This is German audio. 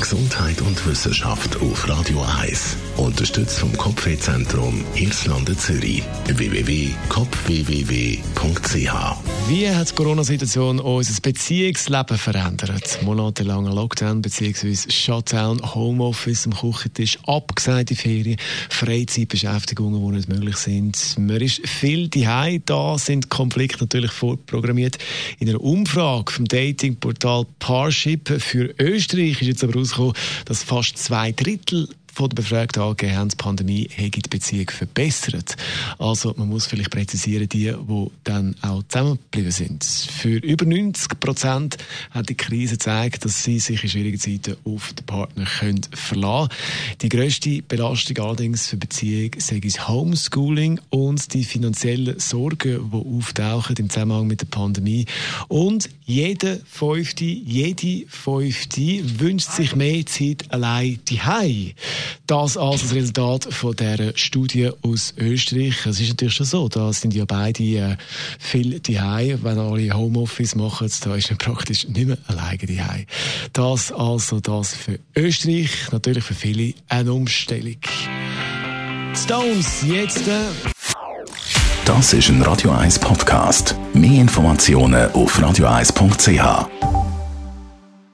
Gesundheit und Wissenschaft auf Radio 1. Unterstützt vom Kopfwehzentrum Irlande Zürich. www.kopfwww.ch Wie hat die Corona-Situation unser Beziehungsleben verändert? Monatelanger Lockdown bzw. Shutdown, Homeoffice am Küchentisch, abgesagte Ferien, Freizeitbeschäftigungen, die nicht möglich sind. Man ist viel daheim, da sind Konflikte natürlich vorprogrammiert. In einer Umfrage vom Datingportal Parship für Österreich ist jetzt aber rausgekommen, dass fast zwei Drittel den Befragten angegeben haben, die Pandemie die Beziehung verbessert. Also man muss vielleicht präzisieren, die, die dann auch zusammengeblieben sind. Für über 90 Prozent hat die Krise gezeigt, dass sie sich in schwierigen Zeiten auf den Partner können verlassen können. Die grösste Belastung allerdings für Beziehung sei das Homeschooling und die finanziellen Sorgen, die auftauchen im Zusammenhang mit der Pandemie. Und jeder Fünfte, jede Fünfte wünscht sich mehr Zeit allein daheim. Das als das Resultat von der Studie aus Österreich. Es ist natürlich schon so, da sind ja beide äh, viel daheim. Wenn alle Homeoffice machen, da ist man praktisch nicht mehr alleine daheim. Das also das für Österreich, natürlich für viele eine Umstellung. Stones jetzt. Äh Das ist ein Radio 1 Podcast. Mehr Informationen auf radio1.ch.